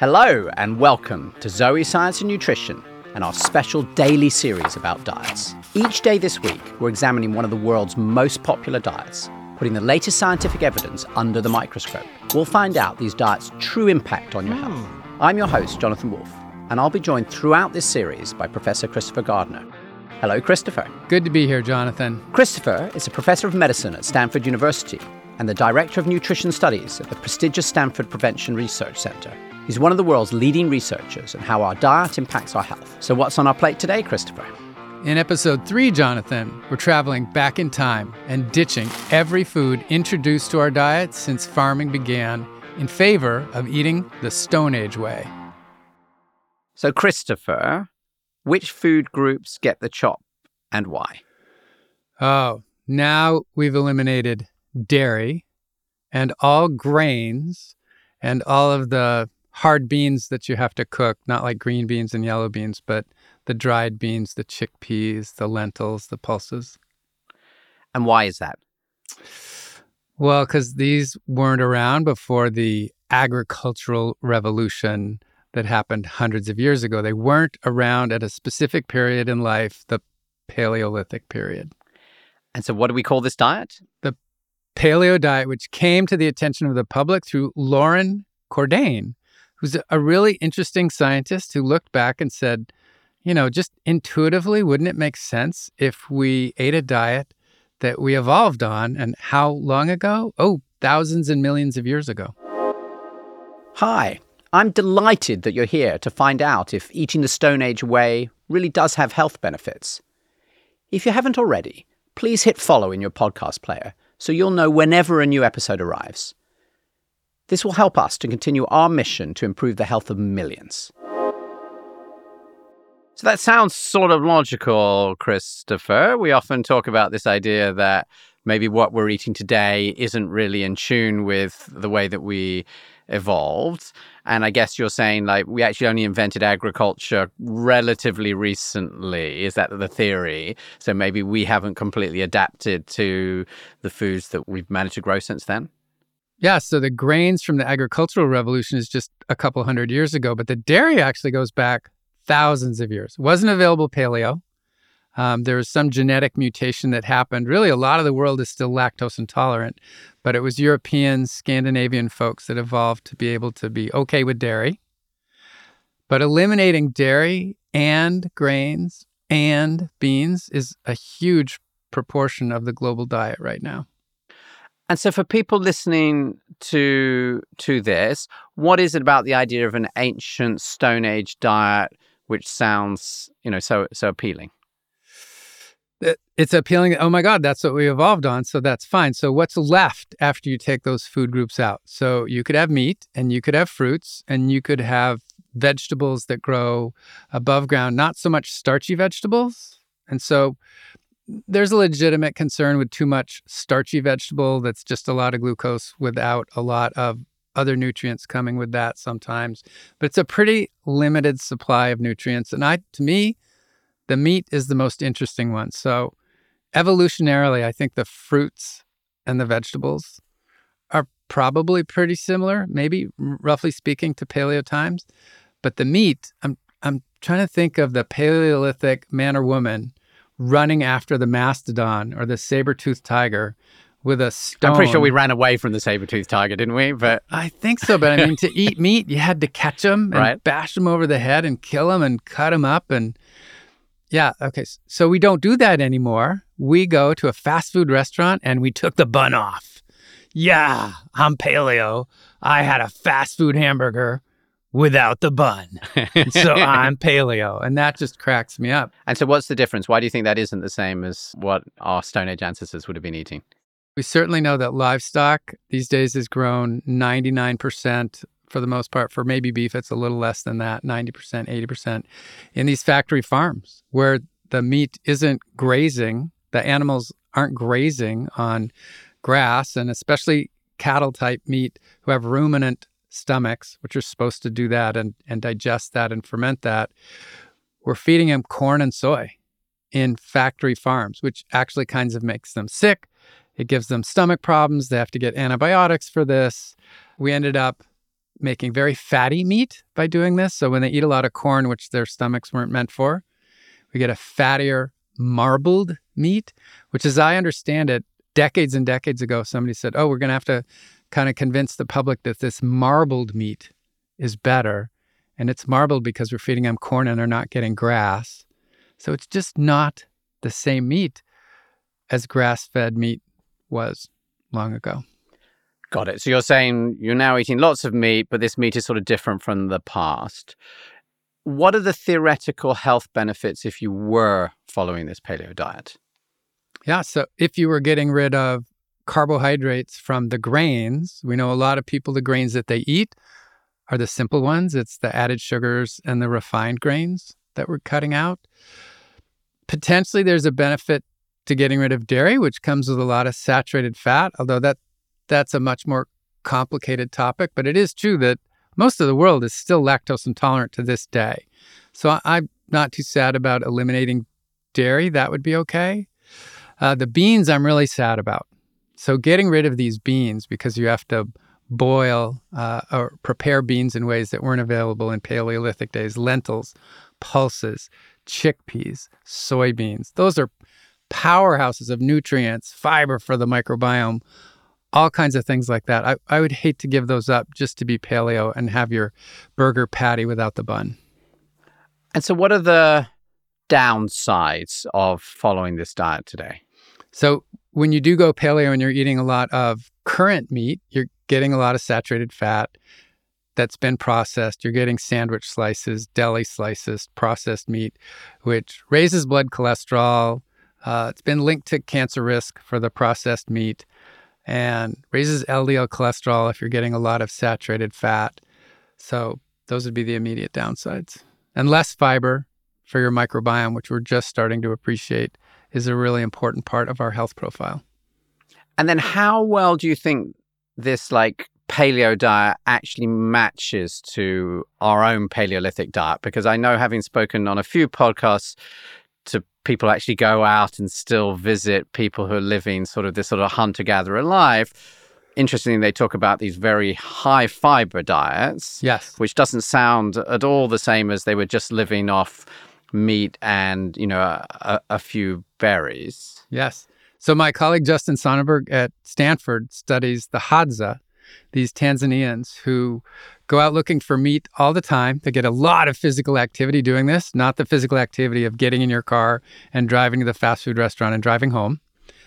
Hello, and welcome to Zoe Science and Nutrition and our special daily series about diets. Each day this week, we're examining one of the world's most popular diets, putting the latest scientific evidence under the microscope. We'll find out these diets' true impact on your hmm. health. I'm your host, Jonathan Wolf, and I'll be joined throughout this series by Professor Christopher Gardner. Hello, Christopher. Good to be here, Jonathan. Christopher is a professor of medicine at Stanford University and the director of nutrition studies at the prestigious Stanford Prevention Research Center. He's one of the world's leading researchers on how our diet impacts our health. So, what's on our plate today, Christopher? In episode three, Jonathan, we're traveling back in time and ditching every food introduced to our diet since farming began in favor of eating the Stone Age way. So, Christopher, which food groups get the chop and why? Oh, now we've eliminated dairy and all grains and all of the hard beans that you have to cook, not like green beans and yellow beans, but the dried beans, the chickpeas, the lentils, the pulses. And why is that? Well, because these weren't around before the agricultural revolution that happened hundreds of years ago. They weren't around at a specific period in life, the Paleolithic period. And so, what do we call this diet? The paleo diet, which came to the attention of the public through Loren Cordain, who's a really interesting scientist who looked back and said, you know, just intuitively, wouldn't it make sense if we ate a diet that we evolved on and how long ago? Oh, thousands and millions of years ago. Hi, I'm delighted that you're here to find out if eating the Stone Age way really does have health benefits. If you haven't already, please hit follow in your podcast player so you'll know whenever a new episode arrives. This will help us to continue our mission to improve the health of millions. So that sounds sort of logical, Christopher. We often talk about this idea that maybe what we're eating today isn't really in tune with the way that we evolved. And I guess you're saying like we actually only invented agriculture relatively recently. Is that the theory? So maybe we haven't completely adapted to the foods that we've managed to grow since then? Yeah, so the grains from the agricultural revolution is just a couple hundred years ago, but the dairy actually goes back thousands of years. It wasn't available paleo. Um, there was some genetic mutation that happened. Really, a lot of the world is still lactose intolerant, but it was European, Scandinavian folks that evolved to be able to be okay with dairy. But eliminating dairy and grains and beans is a huge proportion of the global diet right now. And so for people listening to to this, what is it about the idea of an ancient stone age diet which sounds, you know, so so appealing? It's appealing. Oh my God, that's what we evolved on. So that's fine. So what's left after you take those food groups out? So you could have meat and you could have fruits and you could have vegetables that grow above ground, not so much starchy vegetables. And so there's a legitimate concern with too much starchy vegetable that's just a lot of glucose without a lot of other nutrients coming with that sometimes. But it's a pretty limited supply of nutrients. And I to me, the meat is the most interesting one. So evolutionarily, I think the fruits and the vegetables are probably pretty similar, maybe roughly speaking to paleo times. But the meat, I'm I'm trying to think of the Paleolithic man or woman running after the mastodon or the saber-toothed tiger with a stone. I'm pretty sure we ran away from the saber-toothed tiger, didn't we? But I think so. But I mean, to eat meat, you had to catch them and right. bash them over the head and kill them and cut them up. And yeah, okay. So we don't do that anymore. We go to a fast food restaurant and we took the bun off. Yeah, I'm paleo. I had a fast food hamburger without the bun. so I'm paleo. And that just cracks me up. And so, what's the difference? Why do you think that isn't the same as what our Stone Age ancestors would have been eating? We certainly know that livestock these days is grown 99% for the most part. For maybe beef, it's a little less than that 90%, 80% in these factory farms where the meat isn't grazing, the animals aren't grazing on grass, and especially cattle type meat who have ruminant stomachs, which are supposed to do that and, and digest that and ferment that, we're feeding them corn and soy in factory farms, which actually kinds of makes them sick. It gives them stomach problems. They have to get antibiotics for this. We ended up making very fatty meat by doing this. So when they eat a lot of corn, which their stomachs weren't meant for, we get a fattier, marbled meat, which, as I understand it, decades and decades ago, somebody said, oh, we're going to have to kind of convince the public that this marbled meat is better. And it's marbled because we're feeding them corn and they're not getting grass. So it's just not the same meat as grass fed meat was long ago. Got it. So you're saying you're now eating lots of meat, but this meat is sort of different from the past. What are the theoretical health benefits if you were following this paleo diet? Yeah. So if you were getting rid of carbohydrates from the grains, we know a lot of people, the grains that they eat are the simple ones. It's the added sugars and the refined grains that we're cutting out. Potentially, there's a benefit to getting rid of dairy, which comes with a lot of saturated fat, although that that's a much more complicated topic. But it is true that most of the world is still lactose intolerant to this day. So I'm not too sad about eliminating dairy. That would be okay. Uh, the beans, I'm really sad about. So getting rid of these beans because you have to boil uh, or prepare beans in ways that weren't available in Paleolithic days lentils, pulses, chickpeas, soybeans. Those are powerhouses of nutrients, fiber for the microbiome, all kinds of things like that. I, I would hate to give those up just to be paleo and have your burger patty without the bun. And so, what are the downsides of following this diet today? So, when you do go paleo and you're eating a lot of current meat, you're getting a lot of saturated fat that's been processed. You're getting sandwich slices, deli slices, processed meat, which raises blood cholesterol. Uh, it's been linked to cancer risk for the processed meat and raises LDL cholesterol if you're getting a lot of saturated fat. So, those would be the immediate downsides. And less fiber for your microbiome, which we're just starting to appreciate is a really important part of our health profile. And then, how well do you think this like paleo diet actually matches to our own Paleolithic diet? Because I know, having spoken on a few podcasts to people actually go out and still visit people who are living sort of this sort of hunter gatherer life. Interestingly, they talk about these very high fiber diets. Yes. Which doesn't sound at all the same as they were just living off meat and, you know, a, a few berries. Yes. So my colleague Justin Sonnenberg at Stanford studies the Hadza, these Tanzanians who go out looking for meat all the time. They get a lot of physical activity doing this, not the physical activity of getting in your car and driving to the fast food restaurant and driving home.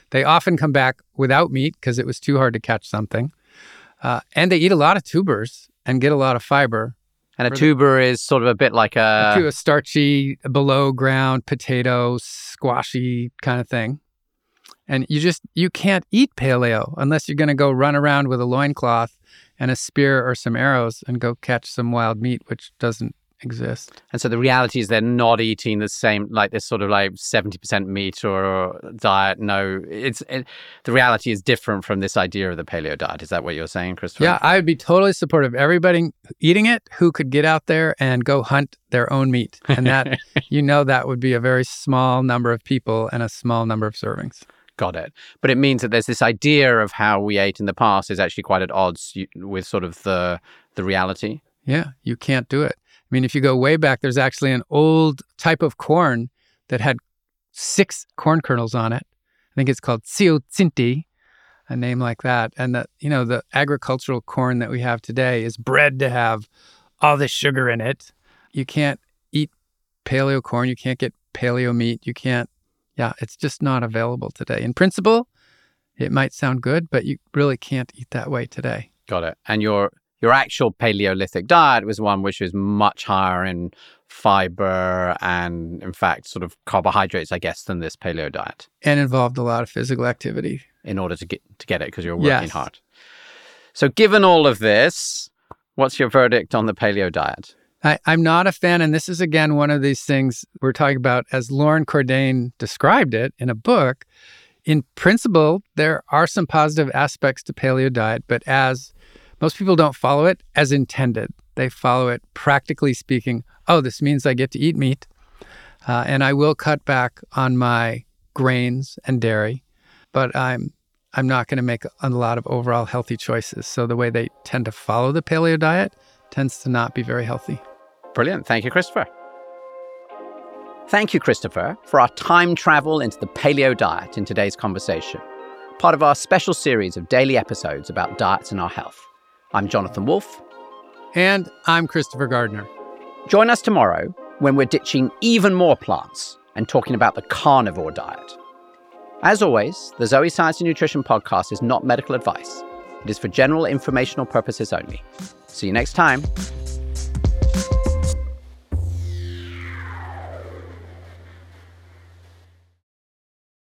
They often come back without meat because it was too hard to catch something. Uh, and they eat a lot of tubers and get a lot of fiber. And a tuber is sort of a bit like a, a starchy, below ground potato, squashy kind of thing. And you just you can't eat paleo unless you're going to go run around with a loincloth and a spear or some arrows and go catch some wild meat, which doesn't exist. And so the reality is they're not eating the same, like this sort of like 70% meat or diet. No, it's it, the reality is different from this idea of the paleo diet. Is that what you're saying, Christopher? Yeah, I would be totally supportive. Of everybody eating it who could get out there and go hunt their own meat. And that, you know, that would be a very small number of people and a small number of servings. Got it. But it means that there's this idea of how we ate in the past is actually quite at odds with sort of the the reality. Yeah, you can't do it. I mean, if you go way back, there's actually an old type of corn that had six corn kernels on it. I think it's called Tsinti, a name like that. And that, you know, the agricultural corn that we have today is bred to have all this sugar in it. You can't eat paleo corn. You can't get paleo meat. You can't yeah, it's just not available today. In principle, it might sound good, but you really can't eat that way today. Got it. And your your actual Paleolithic diet was one which was much higher in fiber and, in fact, sort of carbohydrates, I guess, than this paleo diet. And involved a lot of physical activity in order to get to get it because you're working yes. hard. So, given all of this, what's your verdict on the paleo diet? I, am not a fan. And this is, again, one of these things we're talking about as Loren Cordain described it in a book. In principle, there are some positive aspects to paleo diet, but as most people don't follow it as intended, they follow it practically speaking. Oh, this means I get to eat meat. Uh, and I will cut back on my grains and dairy, but I'm I'm not going to make a lot of overall healthy choices. So the way they tend to follow the paleo diet tends to not be very healthy. Brilliant. Thank you, Christopher. Thank you, Christopher, for our time travel into the paleo diet in today's conversation, part of our special series of daily episodes about diets and our health. I'm Jonathan Wolf. And I'm Christopher Gardner. Join us tomorrow when we're ditching even more plants and talking about the carnivore diet. As always, the Zoe Science and Nutrition podcast is not medical advice. It is for general informational purposes only. See you next time.